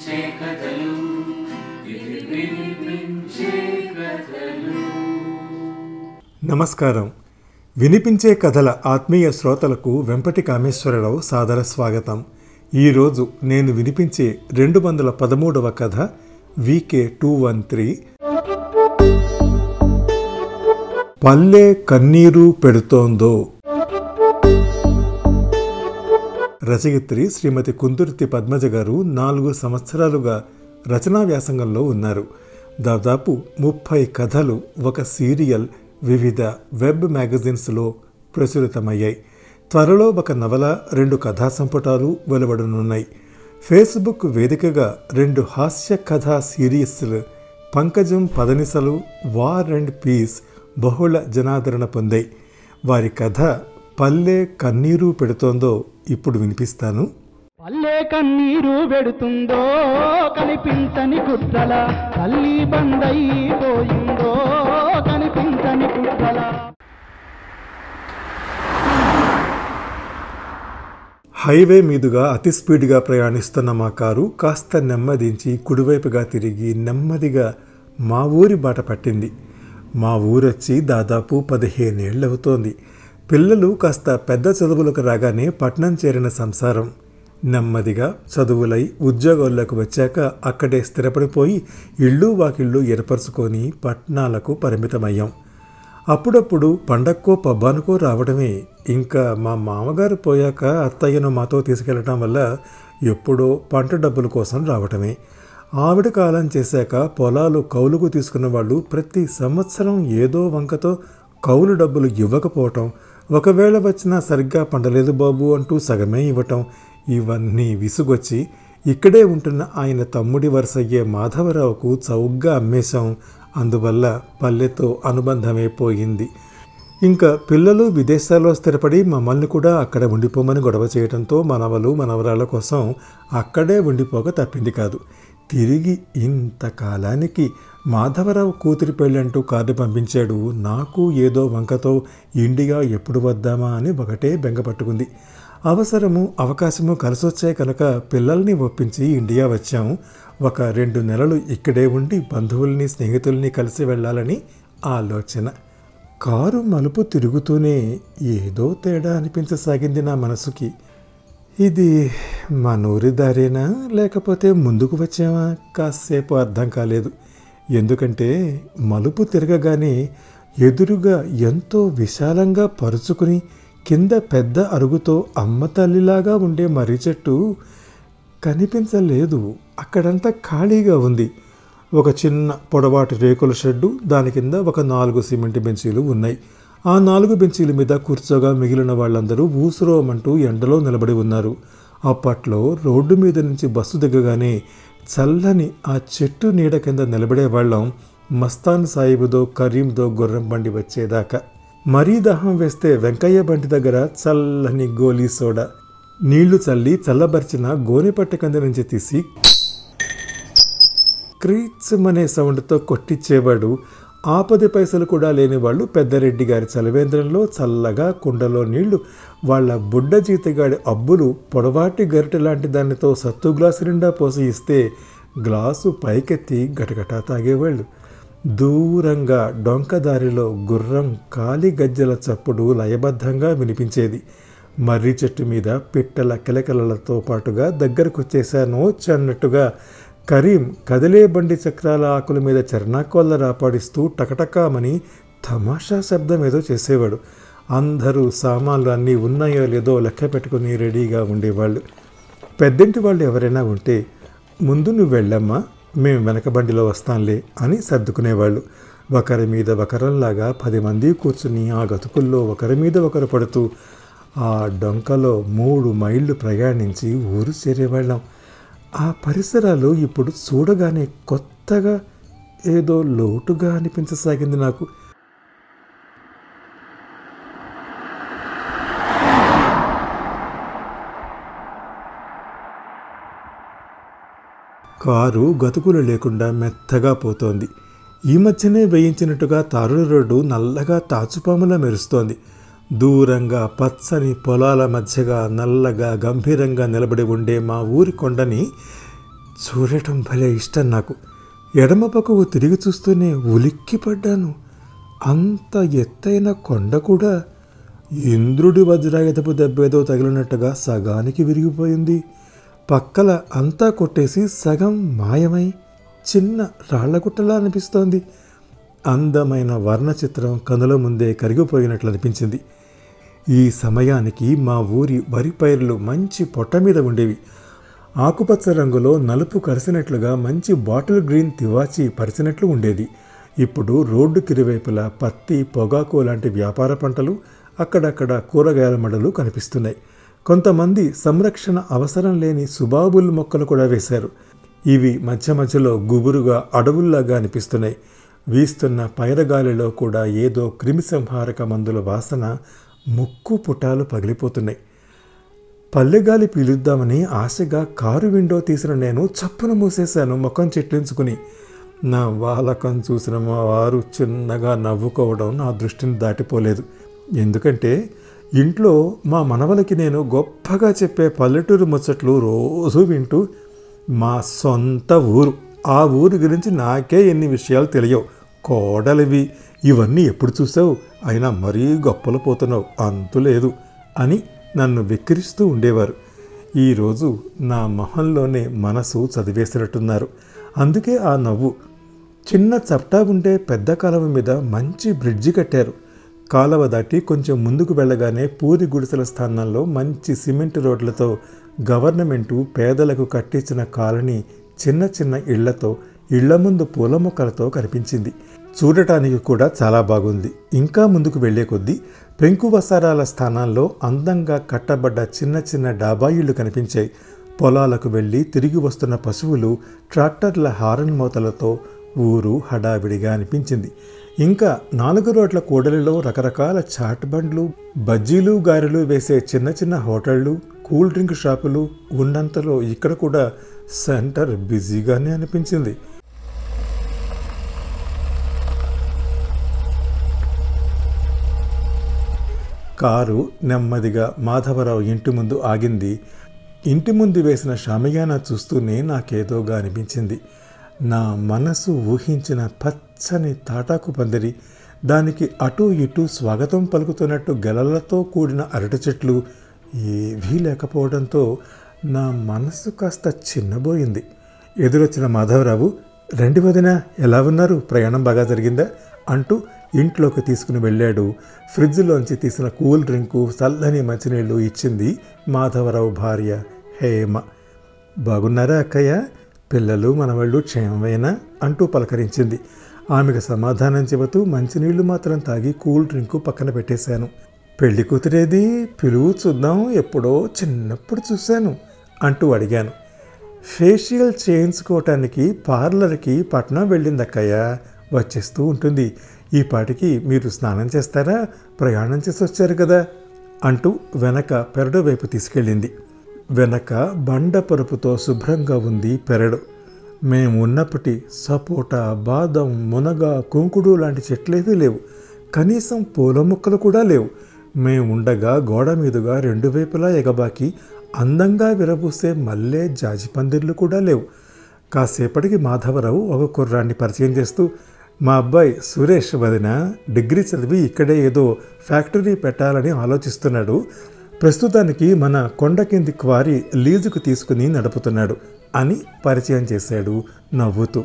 వినిపించే కథలు ఇది వినిపించే కథలు. నమస్కారం. వినిపించే కథల ఆత్మీయ శ్రోతలకు వెంపటి కామేశ్వరరావు సాదర స్వాగతం. ఈరోజు నేను వినిపించే రెండు వందల పదమూడవ కథ వికే టూ వన్ త్రీ. పల్లె కన్నీరు పెడుతోందో రచయిత్రి శ్రీమతి కుందుర్తి పద్మజ గారు నాలుగు సంవత్సరాలుగా రచనా వ్యాసంగంలో ఉన్నారు. దాదాపు ముప్పై కథలు ఒక సీరియల్ వివిధ వెబ్ మ్యాగజైన్స్లో ప్రచురితమయ్యాయి. త్వరలో ఒక నవల రెండు కథా సంపుటాలు వెలువడనున్నాయి. ఫేస్బుక్ వేదికగా రెండు హాస్య కథా సిరీస్లు Pankajam Padanisalu war and peace బహుళ జనాదరణ పొందాయి. వారి కథ పల్లె కన్నీరు పెడుతోందో ఇప్పుడు వినిపిస్తాను. పల్లె కన్నీరు పెడుతుందో కనిపించని కుట్రల తల్లి బందైపోయిందో కనిపించని కుట్రల. హైవే మీదుగా అతి స్పీడ్గా ప్రయాణిస్తున్న మా కారు కాస్త నెమ్మదించి కుడివైపుగా తిరిగి నెమ్మదిగా మా ఊరి బాట పట్టింది. మా ఊరొచ్చి దాదాపు పదిహేనేళ్ళవుతోంది. పిల్లలు కాస్త పెద్ద చదువులకు రాగానే పట్నం చేరిన సంసారం. నెమ్మదిగా చదువులై ఉద్యోగాల్లోకి వచ్చాక అక్కడే స్థిరపడిపోయి ఇళ్ళు వాకిళ్ళు ఏర్పరచుకొని పట్టణాలకు పరిమితమయ్యాం. అప్పుడప్పుడు పండక్కో పబ్బానికో రావడమే. ఇంకా మా మామగారు పోయాక అత్తయ్యను మాతో తీసుకెళ్ళడం వల్ల ఎప్పుడో పంట డబ్బుల కోసం రావటమే. ఆవిడ కాలం చేశాక పొలాలు కౌలుకు తీసుకున్న వాళ్ళు ప్రతి సంవత్సరం ఏదో వంకతో కౌలు డబ్బులు ఇవ్వకపోవటం ఒకవేళ వచ్చినా సరిగ్గా పండలేదు బాబు అంటూ సగమే ఇవ్వటం ఇవన్నీ విసుగొచ్చి ఇక్కడే ఉంటున్న ఆయన తమ్ముడి వరుసయ్యే మాధవరావుకు చౌగ్గా అమ్మేశాం. అందువల్ల పల్లెతో అనుబంధమే పోయింది. ఇంకా పిల్లలు విదేశాల్లో స్థిరపడి మమ్మల్ని కూడా అక్కడ ఉండిపోమని గొడవ చేయడంతో మనవలు మనవరాల కోసం అక్కడే ఉండిపోక తప్పింది కాదు. తిరిగి ఇంతకాలానికి మాధవరావు కూతురి పెళ్ళంటూ కార్డు పంపించాడు. నాకు ఏదో వంకతో ఇండియా ఎప్పుడు వద్దామా అని ఒకటే బెంగ పట్టుకుంది. అవసరము అవకాశము కలిసొచ్చాయి కనుక పిల్లల్ని ఒప్పించి ఇండియా వచ్చాము ఒక రెండు నెలలు ఇక్కడే ఉండి బంధువుల్ని స్నేహితుల్ని కలిసి వెళ్ళాలని ఆలోచన. కారు మలుపు తిరుగుతూనే ఏదో తేడా అనిపించసాగింది నా మనసుకి. ఇది మనూరి దారేనా? లేకపోతే ముందుకు వచ్చామా? కాసేపు అర్థం కాలేదు. ఎందుకంటే మలుపు తిరగగానే ఎదురుగా ఎంతో విశాలంగా పరుచుకుని కింద పెద్ద అరుగుతో అమ్మ తల్లిలాగా ఉండే మర్రి చెట్టు కనిపించలేదు. అక్కడంతా ఖాళీగా ఉంది. ఒక చిన్న పొడవాటి రేకుల షెడ్డు దాని కింద ఒక నాలుగు సిమెంట్ బెంచీలు ఉన్నాయి. ఆ నాలుగు బెంచీల మీద కూర్చోగా మిగిలిన వాళ్ళందరూ ఊసురోమంటూ ఎండలో నిలబడి ఉన్నారు. అప్పట్లో రోడ్డు మీద నుంచి బస్సు దిగగానే చల్లని ఆ చెట్టు నీడ కింద నిలబడే వాళ్ళం మస్తాన్ సాయిబుదో కరీందో గుర్రం బండి వచ్చేదాకా. మరీ దాహం వేస్తే వెంకయ్య బండి దగ్గర చల్లని గోలీ సోడా. నీళ్ళు చల్లి చల్లబరిచిన గోనెపట్ట కింద నుంచి తీసి క్రీచ్మనే సౌండ్తో కొట్టించేవాడు ఆపది పైసలు కూడా లేని వాళ్ళు పెద్దరెడ్డి గారి చలవేంద్రంలో చల్లగా కుండలో నీళ్ళు వాళ్ళ బుడ్డ జీతగాడి అబ్బులు పొడవాటి గరిటె లాంటి దానితో సత్తు గ్లాసు నిండా పోసి ఇస్తే గ్లాసు పైకెత్తి గటగటా తాగేవాళ్ళు. దూరంగా డొంకదారిలో గుర్రం కాలి గజ్జల చప్పుడు లయబద్ధంగా వినిపించేది. మర్రి చెట్టు మీద పిట్టల కిలకిలలతో పాటుగా దగ్గరకొచ్చేశానో చన్నట్టుగా కరీం కదిలే బండి చక్రాల ఆకుల మీద చర్నాకోళ్ళ రాపాడిస్తూ టకటకామని తమాషా శబ్దం ఏదో చేసేవాడు. అందరూ సామాన్లు అన్నీ ఉన్నాయో లేదో లెక్క పెట్టుకుని రెడీగా ఉండేవాళ్ళు. పెద్దింటి వాళ్ళు ఎవరైనా ఉంటే ముందు నువ్వు వెళ్ళమ్మా మేము వెనక బండిలో వస్తాంలే అని సర్దుకునేవాళ్ళు. ఒకరి మీద ఒకరంలాగా పది మంది కూర్చుని ఆ గతుకుల్లో ఒకరి మీద ఒకరు పడుతూ ఆ డొంకలో మూడు మైళ్ళు ప్రయాణించి ఊరు చేరేవాళ్ళం. ఆ పరిసరాలు ఇప్పుడు చూడగానే కొత్తగా ఏదో లోటుగా అనిపించసాగింది నాకు. కారు గతుకులు లేకుండా మెత్తగా పోతోంది. ఈ మధ్యనే వేయించినట్టుగా తారుల రోడ్డు నల్లగా తాచుపాములా మెరుస్తోంది. దూరంగా పచ్చని పొలాల మధ్యగా నల్లగా గంభీరంగా నిలబడి ఉండే మా ఊరి కొండని చూడటం భలే ఇష్టం నాకు. ఎడమ పక్కకు తిరిగి చూస్తూనే ఉలిక్కిపడ్డాను. అంత ఎత్తైన కొండ కూడా ఇంద్రుడి వజ్రాయుధపు దెబ్బేదో తగిలినట్టుగా సగానికి విరిగిపోయింది. పక్కల అంతా కొట్టేసి సగం మాయమై చిన్న రాళ్ళగుట్టలా అనిపిస్తోంది. అందమైన వర్ణ చిత్రం కనుల ముందే కరిగిపోయినట్లు అనిపించింది. ఈ సమయానికి మా ఊరి వరి పైర్లు మంచి పొట్ట మీద ఉండేవి. ఆకుపచ్చ రంగులో నలుపు కరిసినట్లుగా మంచి బాటిల్ గ్రీన్ తివాచి పరిచినట్లు ఉండేది. ఇప్పుడు రోడ్డు కిరువైపులా పత్తి పొగాకు లాంటి వ్యాపార పంటలు అక్కడక్కడ కూరగాయల మడలు కనిపిస్తున్నాయి. కొంతమంది సంరక్షణ అవసరం లేని సుబాబుల్ మొక్కలు కూడా వేశారు. ఇవి మధ్య మధ్యలో గుబురుగా అడవుల్లాగా అనిపిస్తున్నాయి. వీస్తున్న పైరగాలిలో కూడా ఏదో క్రిమిసంహారక మందుల వాసన ముక్కు పుటాలు పగిలిపోతున్నాయి. పల్లెగాలి పీలుద్దామని ఆశగా కారు విండో తీసిన నేను చప్పున మూసేశాను ముఖం చెట్లించుకుని. నా వాలకం చూసిన మా వారు చిన్నగా నవ్వుకోవడం నా దృష్టిని దాటిపోలేదు. ఎందుకంటే ఇంట్లో మా మనవలకి నేను గొప్పగా చెప్పే పల్లెటూరు ముచ్చట్లు రోజు వింటూ మా సొంత ఊరు. ఆ ఊరి గురించి నాకే ఎన్ని విషయాలు తెలియవు. కోడలివి ఇవన్నీ ఎప్పుడు చూసావు? అయినా మరీ గొప్పలు పోతున్నావు అంతులేదు అని నన్ను వెక్కిరిస్తూ ఉండేవారు. ఈరోజు నా మొహంలోనే మనసు చదివేసినట్టున్నారు. అందుకే ఆ నవ్వు. చిన్న చప్టా ఉంటే పెద్ద కాలువ మీద మంచి బ్రిడ్జి కట్టారు. కాలువ దాటి కొంచెం ముందుకు వెళ్ళగానే పూరి గుడిసెల స్థానంలో మంచి సిమెంట్ రోడ్లతో గవర్నమెంటు పేదలకు కట్టించిన కాలనీ చిన్న చిన్న ఇళ్ళతో ఇళ్ళ ముందు పూల మొక్కలతో కనిపించింది. చూడటానికి కూడా చాలా బాగుంది. ఇంకా ముందుకు వెళ్ళే కొద్దీ పెంకు వసారాల స్థానాల్లో అందంగా కట్టబడ్డ చిన్న చిన్న డాబా ఇళ్ళు కనిపించాయి. పొలాలకు వెళ్ళి తిరిగి వస్తున్న పశువులు ట్రాక్టర్ల హారన్ మోతలతో ఊరు హడావిడిగా అనిపించింది. ఇంకా నాలుగు రోడ్ల కూడలిలో రకరకాల చాట్ బండ్లు బజ్జీలు గారెలు వేసే చిన్న చిన్న హోటళ్ళు కూల్ డ్రింక్ షాపులు ఉన్నంతలో ఇక్కడ కూడా సెంటర్ బిజీగానే అనిపించింది. కారు నెమ్మదిగా మాధవరావు ఇంటి ముందు ఆగింది. ఇంటి ముందు వేసిన షామియానా చూస్తూనే నాకేదోగా అనిపించింది. నా మనసు ఊహించిన పచ్చని తాటాకు పందిరి దానికి అటూ ఇటూ స్వాగతం పలుకుతున్నట్టు గెలలతో కూడిన అరటి చెట్లు ఏవీ లేకపోవడంతో నా మనసు కాస్త చిన్నబోయింది. ఎదురొచ్చిన మాధవరావు రండి వదిన ఎలా ఉన్నారు? ప్రయాణం బాగా జరిగిందా? అంటూ ఇంట్లోకి తీసుకుని వెళ్ళాడు. ఫ్రిడ్జ్లోంచి తీసిన కూల్ డ్రింకు చల్లని మంచినీళ్ళు ఇచ్చింది మాధవరావు భార్య హేమ. బాగున్నారా అక్కయ్య? పిల్లలు మనవాళ్ళు క్షేమమేనా? అంటూ పలకరించింది. ఆమెకు సమాధానం చెబుతూ మంచినీళ్ళు మాత్రం తాగి కూల్ డ్రింకు పక్కన పెట్టేశాను. పెళ్ళి కూతురేది? పిలువు చూద్దాం. ఎప్పుడో చిన్నప్పుడు చూశాను అంటూ అడిగాను. ఫేషియల్ చేయించుకోవటానికి పార్లర్కి పట్నం వెళ్ళింది అక్కయ్య వచ్చేస్తూ ఉంటుంది. ఈ పాటికి మీరు స్నానం చేస్తారా? ప్రయాణం చేసి వచ్చారు కదా? అంటూ వెనక పెరడు వైపు తీసుకెళ్ళింది. వెనక బండ పరుపుతో శుభ్రంగా ఉంది పెరడు. మేము ఉన్నప్పటి సపోటా బాదం మునగ కుంకుడు లాంటి చెట్లేవీ లేవు. కనీసం పూల మొక్కలు కూడా లేవు. మేము ఉండగా గోడ మీదుగా రెండు వైపులా ఎగబాకి అందంగా విరబూసే మల్లె జాజి పందిర్లు కూడా లేవు. కాసేపటికి మాధవరావు ఒక కుర్రాన్ని పరిచయం చేస్తూ మా అబ్బాయి సురేష్ వదిన డిగ్రీ చదివి ఇక్కడే ఏదో ఫ్యాక్టరీ పెట్టాలని ఆలోచిస్తున్నాడు. ప్రస్తుతానికి మన కొండ కింది క్వారీ లీజుకు తీసుకుని నడుపుతున్నాడు అని పరిచయం చేశాడు నవ్వుతూ.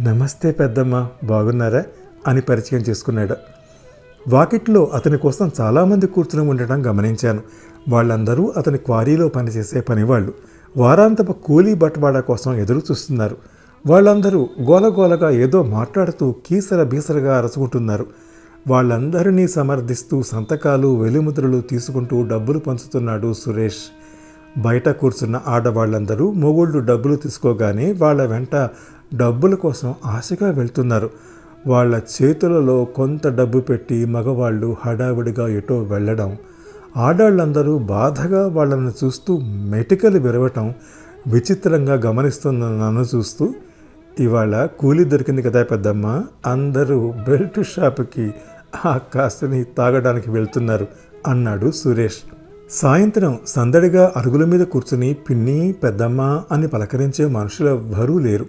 నమస్తే పెద్దమ్మ బాగున్నారా? అని పరిచయం చేసుకున్నాడు. వాకిట్లో అతని కోసం చాలామంది కూర్చుని ఉండటం గమనించాను. వాళ్ళందరూ అతని క్వారీలో పనిచేసే పనివాళ్ళు. వారాంతపు కూలీ బట్వాడా కోసం ఎదురు చూస్తున్నారు వాళ్ళందరూ గోలగోలగా ఏదో మాట్లాడుతూ కీసర బీసరగా అరచుకుంటున్నారు. వాళ్ళందరినీ సమర్థిస్తూ సంతకాలు వెలిముద్రలు తీసుకుంటూ డబ్బులు పంచుతున్నాడు సురేష్. బయట కూర్చున్న ఆడవాళ్ళందరూ మొగుళ్ళు డబ్బులు తీసుకోగానే వాళ్ళ వెంట డబ్బుల కోసం ఆశగా వెళ్తున్నారు. వాళ్ళ చేతులలో కొంత డబ్బు పెట్టి మగవాళ్ళు హడావిడిగా ఎటో వెళ్ళడం ఆడాళ్ళందరూ బాధగా వాళ్ళని చూస్తూ మెటికలు విరవటం విచిత్రంగా గమనిస్తున్న నన్ను చూస్తూ ఇవాళ కూలీ దొరికింది కదా పెద్దమ్మ. అందరూ బెల్ట్ షాపుకి ఆ కాస్తని తాగడానికి వెళ్తున్నారు అన్నాడు సురేష్. సాయంత్రం సందడిగా అరుగుల మీద కూర్చుని పిన్ని పెద్దమ్మ అని పలకరించే మనుషులు ఎవ్వరూ లేరు.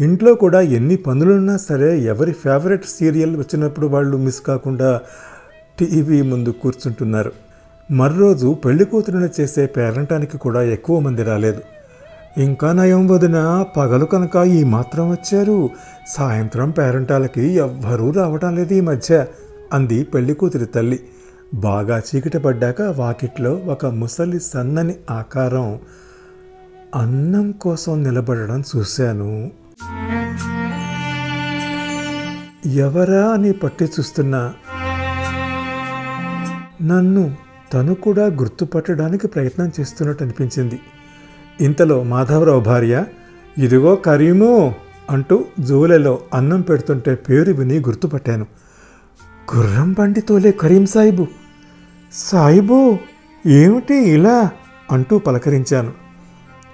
ఇంట్లో కూడా ఎన్ని పనులున్నా సరే ఎవరి ఫేవరెట్ సీరియల్ వచ్చినప్పుడు వాళ్ళు మిస్ కాకుండా టీవీ ముందు కూర్చుంటున్నారు. మర్రోజు పెళ్ళి కూతురుని చేసే పేరంటానికి కూడా ఎక్కువ మంది రాలేదు. ఇంకా నయం వదిన పగలు కనుక ఈ మాత్రం వచ్చారు. సాయంత్రం పేరంటాలకి ఎవ్వరూ రావటం లేదు ఈ మధ్య అంది పెళ్ళి కూతురి తల్లి. బాగా చీకటి పడ్డాక వాకిట్లో ఒక ముసలి సన్నని ఆకారం అన్నం కోసం నిలబడడం చూశాను. ఎవరా అని పట్టి చూస్తున్నా. నన్ను తను కూడా గుర్తుపట్టడానికి ప్రయత్నం చేస్తున్నట్టు అనిపించింది. ఇంతలో మాధవరావు భార్య ఇదిగో కరీము అంటూ జూలెలో అన్నం పెడుతుంటే పేరు విని గుర్తుపట్టాను. గుర్రం బండి తోలే కరీం సాయిబు. సాయిబు ఏమిటి ఇలా? అంటూ పలకరించాను.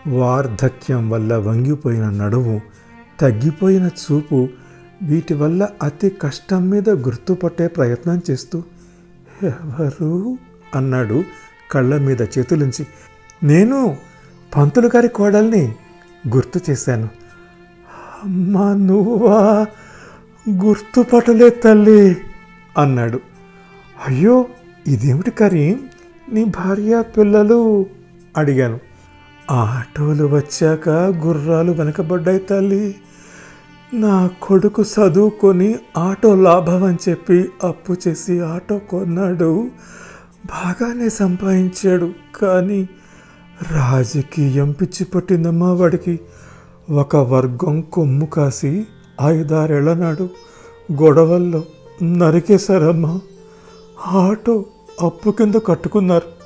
వార్ధక్యం వల్ల వంగిపోయిన నడుము తగ్గిపోయిన చూపు వీటి వల్ల అతి కష్టం మీద గుర్తుపట్టే ప్రయత్నం చేస్తూ ఎవరు? అన్నాడు కళ్ళ మీద చేతులుంచి. నేను పంతులు గారి కోడల్ని గుర్తు చేశాను. అమ్మా నువ్వా? గుర్తుపట్టలే తల్లి అన్నాడు. అయ్యో ఇదేమిటి కరీం? నీ భార్య పిల్లలు? అడిగాను. ఆటోలు వచ్చాక గుర్రాలు వెనకబడ్డాయి తల్లి. నా కొడుకు చదువుకొని ఆటో లాభం అని చెప్పి అప్పు చేసి ఆటో కొన్నాడు. బాగానే సంపాదించాడు. కానీ రాజకీయం పిచ్చి పట్టిందమ్మా వాడికి. ఒక వర్గం కొమ్ము కాసి ఐదారేళ్ళ నాడు గొడవల్లో నరికేశారమ్మా. ఆటో అప్పు కింద కట్టుకున్నారు.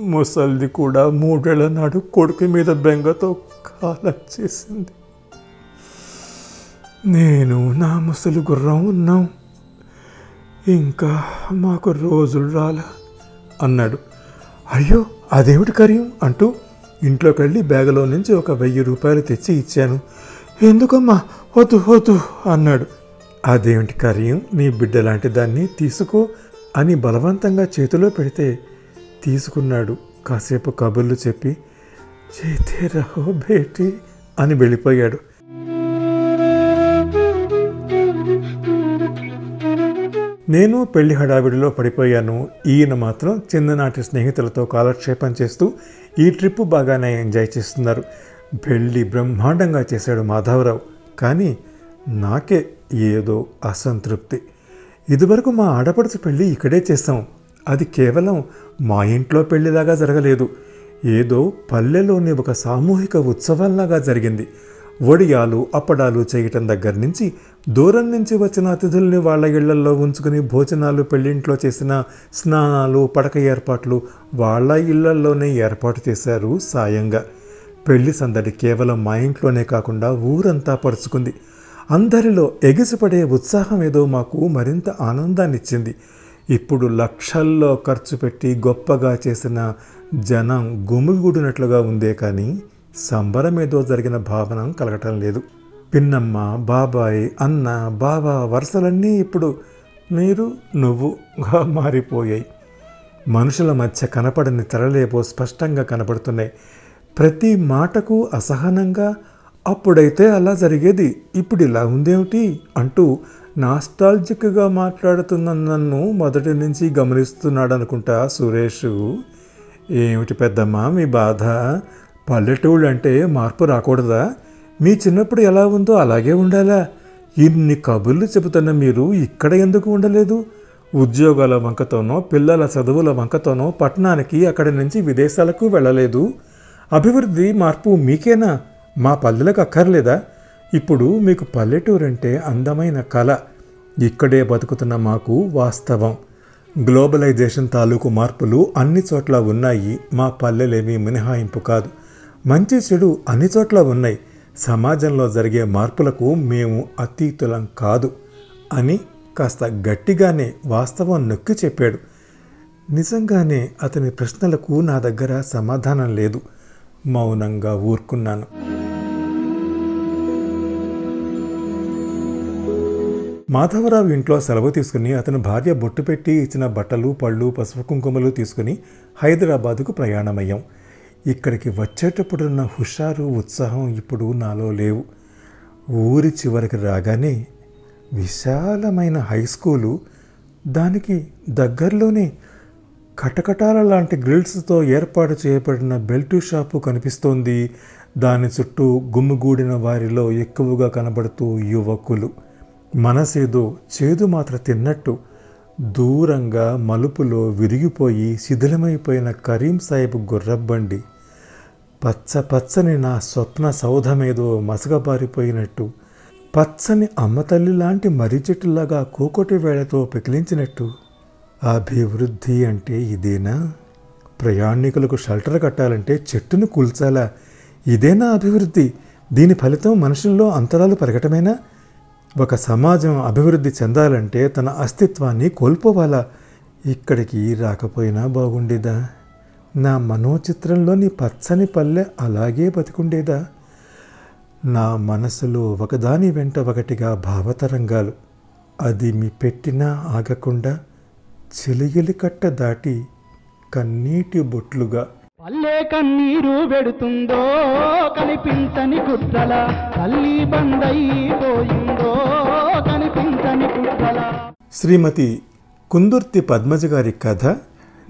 ముసల్ది కూడా మూడేళ్ళ నాడు కొడుకు మీద బెంగతో కాలం చేసింది. నేను నా ముసలి గుర్రం ఉన్నాం. ఇంకా మాకు రోజులు రాలా అన్నాడు. అయ్యో అదేమిటి కార్యం? అంటూ ఇంట్లోకి వెళ్ళి బ్యాగులో నుంచి ఒక వెయ్యి రూపాయలు తెచ్చి ఇచ్చాను. ఎందుకమ్మా? వద్దు వద్దు అన్నాడు. అదేమిటి కరీం నీ బిడ్డ లాంటి దాన్ని తీసుకో అని బలవంతంగా చేతిలో పెడితే తీసుకున్నాడు. కాసేపు కబుర్లు చెప్పి చేతే రహో భేటీ అని వెళ్ళిపోయాడు. నేను పెళ్ళి హడావిడిలో పడిపోయాను. ఈయన మాత్రం చిన్ననాటి స్నేహితులతో కాలక్షేపం చేస్తూ ఈ ట్రిప్ బాగానే ఎంజాయ్ చేస్తున్నారు. పెళ్ళి బ్రహ్మాండంగా చేశాడు మాధవరావు. కానీ నాకే ఏదో అసంతృప్తి. ఇదివరకు మా ఆడపడుచు పెళ్ళి ఇక్కడే చేస్తాం అది కేవలం మా ఇంట్లో పెళ్ళిలాగా జరగలేదు. ఏదో పల్లెలోని ఒక సామూహిక ఉత్సవంలాగా జరిగింది. వడియాలు అప్పడాలు చేయటం దగ్గర నుంచి దూరం నుంచి వచ్చిన అతిథుల్ని వాళ్ళ ఇళ్ళల్లో ఉంచుకుని భోజనాలు పెళ్ళింట్లో చేసిన స్నానాలు పడక ఏర్పాట్లు వాళ్ళ ఇళ్ళల్లోనే ఏర్పాటు చేశారు సాయంగా. పెళ్ళి సందడి కేవలం మా ఇంట్లోనే కాకుండా ఊరంతా పరుచుకుంది. అందరిలో ఎగిసిపడే ఉత్సాహం ఏదో మాకు మరింత ఆనందాన్నిచ్చింది. ఇప్పుడు లక్షల్లో ఖర్చు పెట్టి గొప్పగా చేసిన జనం గుమిగూడినట్లుగా ఉందే కానీ సంబరం ఏదో జరిగిన భావన కలగటం లేదు. పిన్నమ్మ బాబాయ్ అన్న బాబా వరుసలన్నీ ఇప్పుడు మీరు నువ్వుగా మారిపోయాయి. మనుషుల మధ్య కనపడని తెరలేపో స్పష్టంగా కనపడుతున్నాయి. ప్రతి మాటకు అసహనంగా అప్పుడైతే అలా జరిగేది ఇప్పుడు ఇలా ఉందేమిటి? అంటూ నాస్టాల్జిక్గా మాట్లాడుతున్న నన్ను మొదటి నుంచి గమనిస్తున్నాడు అనుకుంటా సురేష్. ఏమిటి పెద్దమ్మ మీ బాధ? పల్లెటూళ్ళు అంటే మార్పు రాకూడదా? మీ చిన్నప్పుడు ఎలా ఉందో అలాగే ఉండాలా? ఇన్ని కబుర్లు చెబుతున్న మీరు ఇక్కడ ఎందుకు ఉండలేదు? ఉద్యోగాల వంకతోనో పిల్లల చదువుల వంకతోనో పట్టణానికి అక్కడి నుంచి విదేశాలకు వెళ్ళలేదు. అభివృద్ధి మార్పు మీకేనా? మా పల్లెలకు అక్కర్లేదా? ఇప్పుడు మీకు పల్లెటూరంటే అందమైన కళ ఇక్కడే బతుకుతున్న మాకు వాస్తవం. గ్లోబలైజేషన్ తాలూకు మార్పులు అన్ని చోట్ల ఉన్నాయి. మా పల్లెలేమీ మినహాయింపు కాదు. మంచి చెడు అన్ని చోట్ల ఉన్నాయి. సమాజంలో జరిగే మార్పులకు మేము అతీతులం కాదు అని కాస్త గట్టిగానే వాస్తవం నొక్కి చెప్పాడు. నిజంగానే అతని ప్రశ్నలకు నా దగ్గర సమాధానం లేదు. మౌనంగా ఊరుకున్నాను. మాధవరావు ఇంట్లో సెలవు తీసుకుని అతను భార్య బొట్టు పెట్టి ఇచ్చిన బట్టలు పళ్ళు పసుపు కుంకుమలు తీసుకుని హైదరాబాదుకు ప్రయాణమయ్యాం. ఇక్కడికి వచ్చేటప్పుడున్న హుషారు ఉత్సాహం ఇప్పుడు నాలో లేవు. ఊరి చివరికి రాగానే విశాలమైన హై స్కూలు దానికి దగ్గరలోనే కటకటాల లాంటి గ్రిల్స్తో ఏర్పాటు చేయబడిన బెల్టు షాపు కనిపిస్తోంది. దాని చుట్టూ గుమ్మిగూడిన వారిలో ఎక్కువగా కనబడుతూ యువకులు. మనసేదో చేదు మాత్ర తిన్నట్టు దూరంగా మలుపులో విరిగిపోయి శిథిలమైపోయిన కరీం సాహెబ్ గుర్రబండి పచ్చ పచ్చని నా స్వప్న సౌధమేదో మసగబారిపోయినట్టు పచ్చని అమ్మతల్లి లాంటి మర్రి చెట్టులాగా కోకోటి వేళతో పెకిలించినట్టు. అభివృద్ధి అంటే ఇదేనా? ప్రయాణికులకు షెల్టర్ కట్టాలంటే చెట్టును కూల్చాలా? ఇదేనా అభివృద్ధి? దీని ఫలితం మనుషుల్లో అంతరాలు పెరగటమేనా? ఒక సమాజం అభివృద్ధి చెందాలంటే తన అస్తిత్వాన్ని కోల్పోవాలా? ఇక్కడికి రాకపోయినా బాగుండేదా? నా మనోచిత్రంలోని పచ్చని పల్లె అలాగే బతికుండేదా? నా మనసులో ఒకదాని వెంట ఒకటిగా భావతరంగాలు. అది మీ పెట్టినా ఆగకుండా చిలిగిలి కట్ట దాటి కన్నీటి బొట్లుగా. పల్లె కన్నీరు పెడుతుందో కనిపించని కుట్రల తల్లి బందైపోయిందో కనిపించని కుట్రల. శ్రీమతి కుందుర్తి పద్మజ గారి కథ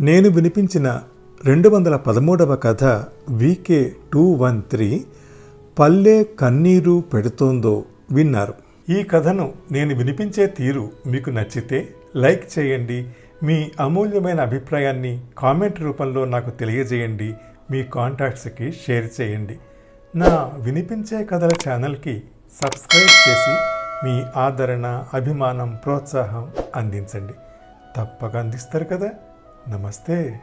నేను వినిపించిన రెండు వందల పదమూడవ కథ వికే టూ వన్ త్రీ పల్లె కన్నీరు పెడుతోందో విన్నారు. ఈ కథను నేను వినిపించే తీరు మీకు నచ్చితే లైక్ చేయండి మీ అమూల్యమైన అభిప్రాయాన్ని కామెంట్ రూపంలో నాకు తెలియజేయండి మీ కాంటాక్ట్స్కి షేర్ చేయండి. నా వినిపించే కథల ఛానల్కి సబ్స్క్రైబ్ చేసి మీ ఆదరణ అభిమానం ప్రోత్సాహం అందించండి. తప్పక అందిస్తారు కదా? నమస్తే.